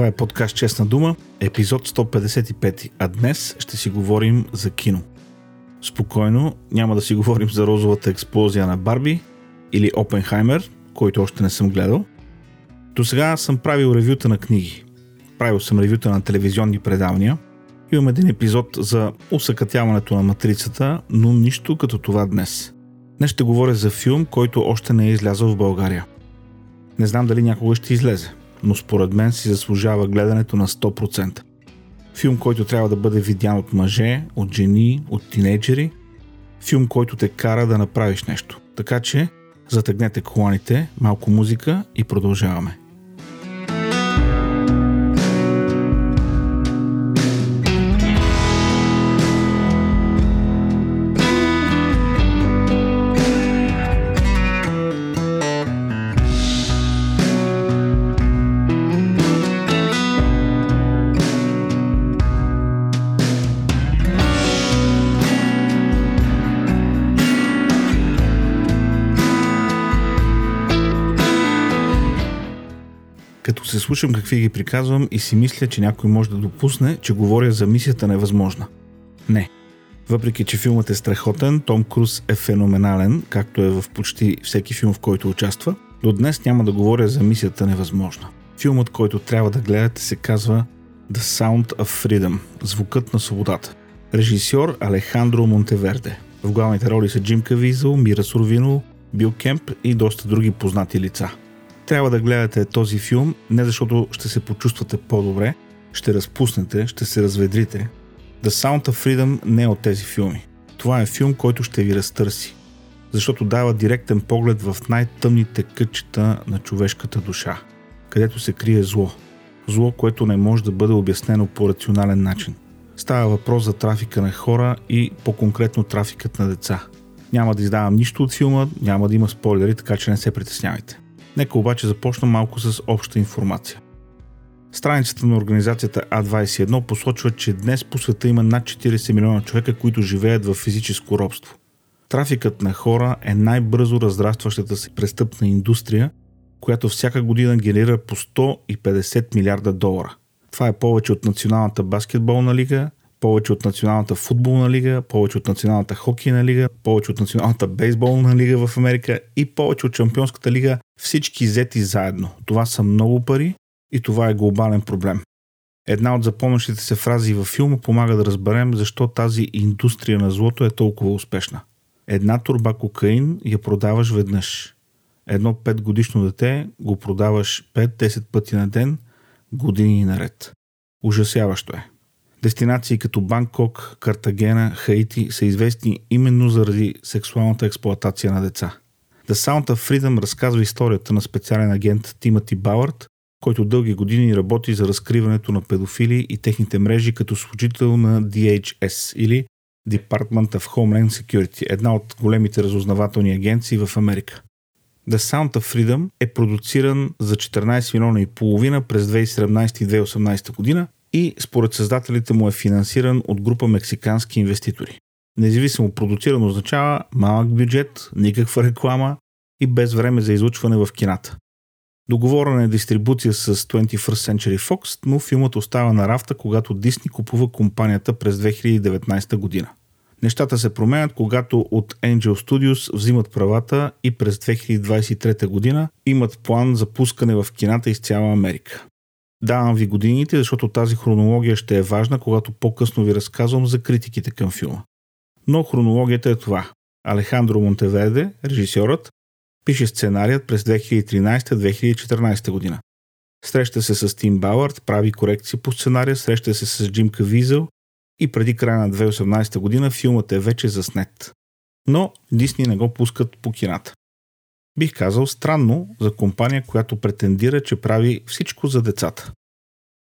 Това е подкаст Честна дума, епизод 155, а днес ще си говорим за кино. Спокойно, няма да си говорим за розовата експлозия на Барби или Опенхаймер, който още не съм гледал. До сега съм правил ревюта на книги. Правил съм ревюта на телевизионни предавания. Имам един епизод за усъкътяването на матрицата, но нищо като това днес. Днес ще говоря за филм, който още не е излязъл в България. Не знам дали някога ще излезе но според мен си заслужава гледането на 100%. Филм, който трябва да бъде видян от мъже, от жени, от тинейджери. Филм, който те кара да направиш нещо. Така че, затегнете коланите, малко музика и продължаваме. Като се слушам какви ги приказвам и си мисля, че някой може да допусне, че говоря за мисията невъзможна. Не. Въпреки, че филмът е страхотен, Том Круз е феноменален, както е в почти всеки филм, в който участва, до днес няма да говоря за мисията невъзможна. Филмът, който трябва да гледате, се казва The Sound of Freedom – Звукът на свободата. Режисьор Алехандро Монтеверде. В главните роли са Джим Кавизъл, Мира Сурвино, Бил Кемп и доста други познати лица – трябва да гледате този филм не защото ще се почувствате по-добре, ще разпуснете, ще се разведрите. The Sound of Freedom не е от тези филми. Това е филм, който ще ви разтърси, защото дава директен поглед в най-тъмните кътчета на човешката душа, където се крие зло. Зло, което не може да бъде обяснено по рационален начин. Става въпрос за трафика на хора и по-конкретно трафикът на деца. Няма да издавам нищо от филма, няма да има спойлери, така че не се притеснявайте. Нека обаче започна малко с обща информация. Страницата на организацията А21 посочва, че днес по света има над 40 милиона човека, които живеят в физическо робство. Трафикът на хора е най-бързо разрастващата се престъпна индустрия, която всяка година генерира по 150 милиарда долара. Това е повече от Националната баскетболна лига, повече от Националната футболна лига, повече от Националната хокейна лига, повече от Националната бейсболна лига в Америка и повече от Чемпионската лига, всички взети заедно. Това са много пари и това е глобален проблем. Една от запомнящите се фрази във филма помага да разберем защо тази индустрия на злото е толкова успешна. Една турба кокаин я продаваш веднъж. Едно 5 годишно дете го продаваш 5-10 пъти на ден, години наред. Ужасяващо е. Дестинации като Банкок, Картагена, Хаити са известни именно заради сексуалната експлоатация на деца. The Sound of Freedom разказва историята на специален агент Тимати Бауърт, който дълги години работи за разкриването на педофили и техните мрежи като служител на DHS или Department of Homeland Security, една от големите разузнавателни агенции в Америка. The Sound of Freedom е продуциран за 14 милиона и половина през 2017 и 2018 година и според създателите му е финансиран от група мексикански инвеститори. Независимо продуциран означава малък бюджет, никаква реклама и без време за излучване в кината. Договорена е дистрибуция с 21st Century Fox, но филмът остава на рафта, когато Дисни купува компанията през 2019 година. Нещата се променят, когато от Angel Studios взимат правата и през 2023 година имат план за пускане в кината из цяла Америка. Давам ви годините, защото тази хронология ще е важна, когато по-късно ви разказвам за критиките към филма. Но хронологията е това. Алехандро Монтеверде, режисьорът, пише сценарият през 2013-2014 година. Среща се с Тим Бауърд, прави корекции по сценария, среща се с Джим Кавизъл и преди края на 2018 година филмът е вече заснет. Но Дисни не го пускат по кината. Бих казал странно за компания, която претендира, че прави всичко за децата.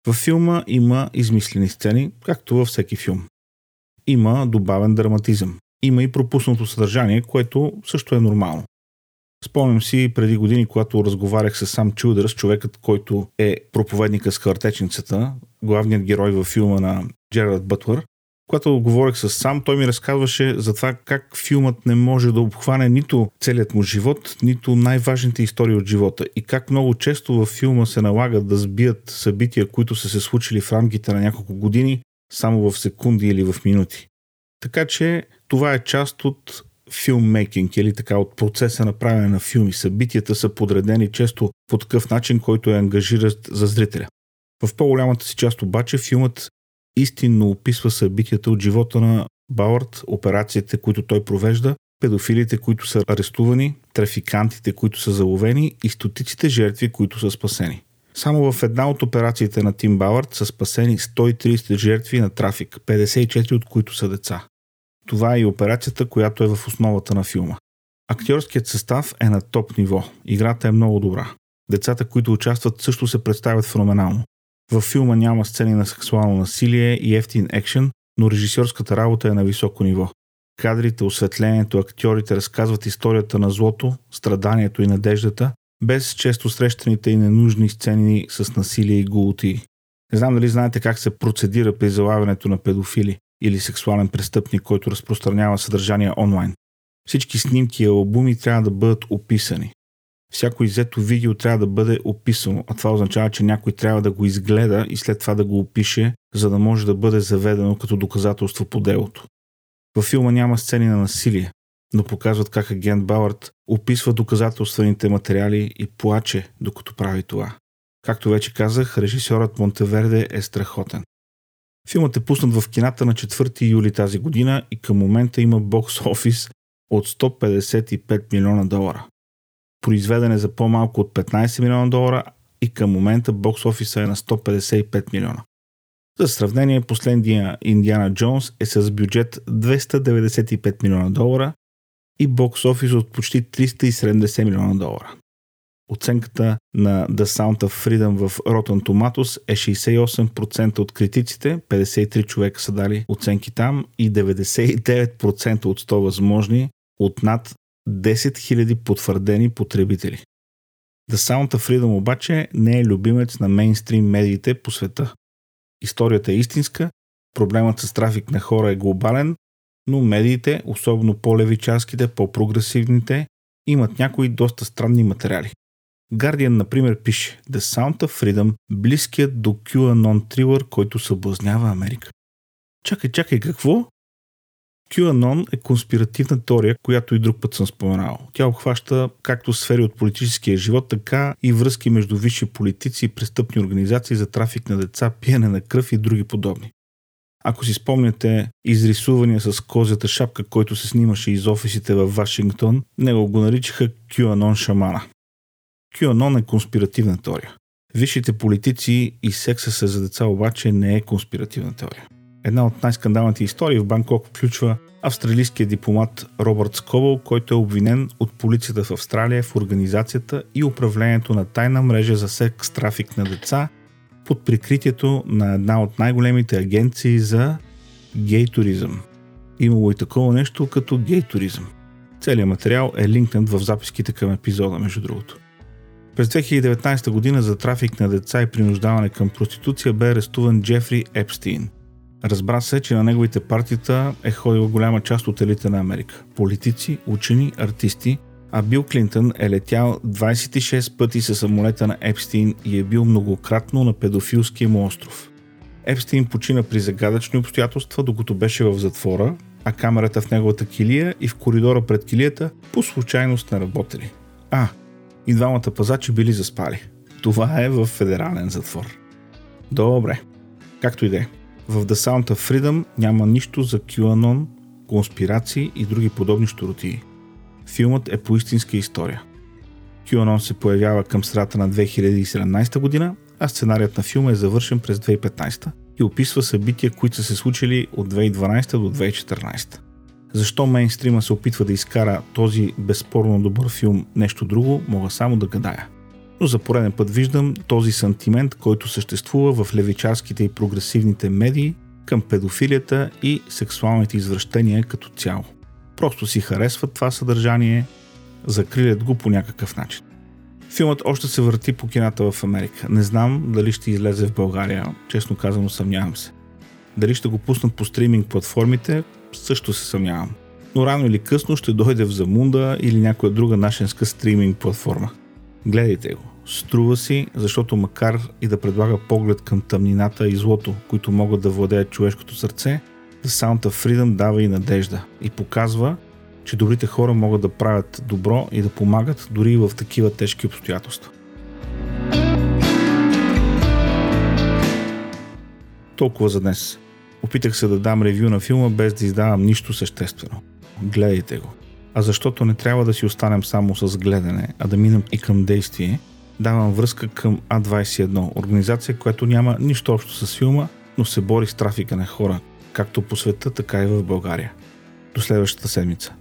Във филма има измислени сцени, както във всеки филм. Има добавен драматизъм. Има и пропуснато съдържание, което също е нормално. Спомням си преди години, когато разговарях с сам Чудърс, човекът, който е проповедника с хартечницата, главният герой във филма на Джерард Бътлър, Когато говорех с сам, той ми разказваше за това как филмът не може да обхване нито целият му живот, нито най-важните истории от живота и как много често във филма се налагат да сбият събития, които са се случили в рамките на няколко години, само в секунди или в минути. Така че това е част от филммейкинг или така от процеса на правене на филми. Събитията са подредени често по такъв начин, който е ангажиращ за зрителя. В по-голямата си част обаче филмът истинно описва събитията от живота на Бауърд, операциите, които той провежда, педофилите, които са арестувани, трафикантите, които са заловени и стотиците жертви, които са спасени. Само в една от операциите на Тим Бауърд са спасени 130 жертви на трафик, 54 от които са деца. Това е и операцията, която е в основата на филма. Актьорският състав е на топ ниво. Играта е много добра. Децата, които участват, също се представят феноменално. Във филма няма сцени на сексуално насилие и ефтин екшен, но режисьорската работа е на високо ниво. Кадрите, осветлението, актьорите разказват историята на злото, страданието и надеждата, без често срещаните и ненужни сцени с насилие и голоти. Не знам дали знаете как се процедира при залавянето на педофили или сексуален престъпник, който разпространява съдържание онлайн. Всички снимки и албуми трябва да бъдат описани. Всяко иззето видео трябва да бъде описано, а това означава, че някой трябва да го изгледа и след това да го опише, за да може да бъде заведено като доказателство по делото. Във филма няма сцени на насилие, но показват как агент Бауърд описва доказателствените материали и плаче, докато прави това. Както вече казах, режисьорът Монтеверде е страхотен. Филмът е пуснат в кината на 4 юли тази година и към момента има бокс офис от 155 милиона долара. Произведен е за по-малко от 15 милиона долара и към момента бокс офиса е на 155 милиона. За сравнение, последния Индиана Джонс е с бюджет 295 милиона долара и бокс офис от почти 370 милиона долара. Оценката на The Sound of Freedom в Rotten Tomatoes е 68% от критиците, 53 човека са дали оценки там и 99% от 100 възможни от над 10 000 потвърдени потребители. The Sound of Freedom обаче не е любимец на мейнстрим медиите по света. Историята е истинска, проблемът с трафик на хора е глобален, но медиите, особено по-левичарските, по-прогресивните, имат някои доста странни материали. Guardian, например, пише The Sound of Freedom, близкият до QAnon трилър, който съблазнява Америка. Чакай, чакай, какво? QAnon е конспиративна теория, която и друг път съм споменал. Тя обхваща както сфери от политическия живот, така и връзки между висши политици и престъпни организации за трафик на деца, пиене на кръв и други подобни. Ако си спомняте изрисувания с козята шапка, който се снимаше из офисите в Вашингтон, него го наричаха QAnon шамана. QAnon е конспиративна теория. Висшите политици и секса се за деца обаче не е конспиративна теория. Една от най-скандалните истории в Банкок включва австралийския дипломат Робърт Скобъл, който е обвинен от полицията в Австралия в организацията и управлението на тайна мрежа за секс трафик на деца под прикритието на една от най-големите агенции за гей туризъм. Имало и такова нещо като гей туризъм. Целият материал е линкнат в записките към епизода, между другото. През 2019 година за трафик на деца и принуждаване към проституция бе арестуван Джефри Епстин. Разбра се, че на неговите партита е ходила голяма част от елита на Америка. Политици, учени, артисти, а Бил Клинтън е летял 26 пъти със самолета на Епстин и е бил многократно на педофилския му остров. Епстин почина при загадъчни обстоятелства, докато беше в затвора, а камерата в неговата килия и в коридора пред килията по случайност не работели. А, и двамата пазачи били заспали. Това е в федерален затвор. Добре. Както и да е. В The Sound of Freedom няма нищо за QAnon, конспирации и други подобни щуротии. Филмът е по истинска история. QAnon се появява към средата на 2017 година, а сценарият на филма е завършен през 2015 и описва събития, които са се случили от 2012 до 2014. Защо мейнстрима се опитва да изкара този безспорно добър филм нещо друго, мога само да гадая. Но за пореден път виждам този сантимент, който съществува в левичарските и прогресивните медии към педофилията и сексуалните извращения като цяло. Просто си харесват това съдържание, закрилят го по някакъв начин. Филмът още се върти по кината в Америка. Не знам дали ще излезе в България, честно казано съмнявам се. Дали ще го пуснат по стриминг платформите, също се съмнявам. Но рано или късно ще дойде в Замунда или някоя друга нашенска стриминг платформа. Гледайте го. Струва си, защото макар и да предлага поглед към тъмнината и злото, които могат да владеят човешкото сърце, The Sound of Freedom дава и надежда и показва, че добрите хора могат да правят добро и да помагат дори и в такива тежки обстоятелства. Толкова за днес. Опитах се да дам ревю на филма без да издавам нищо съществено. Гледайте го. А защото не трябва да си останем само с гледане, а да минем и към действие, давам връзка към А21, организация, която няма нищо общо с филма, но се бори с трафика на хора, както по света, така и в България. До следващата седмица.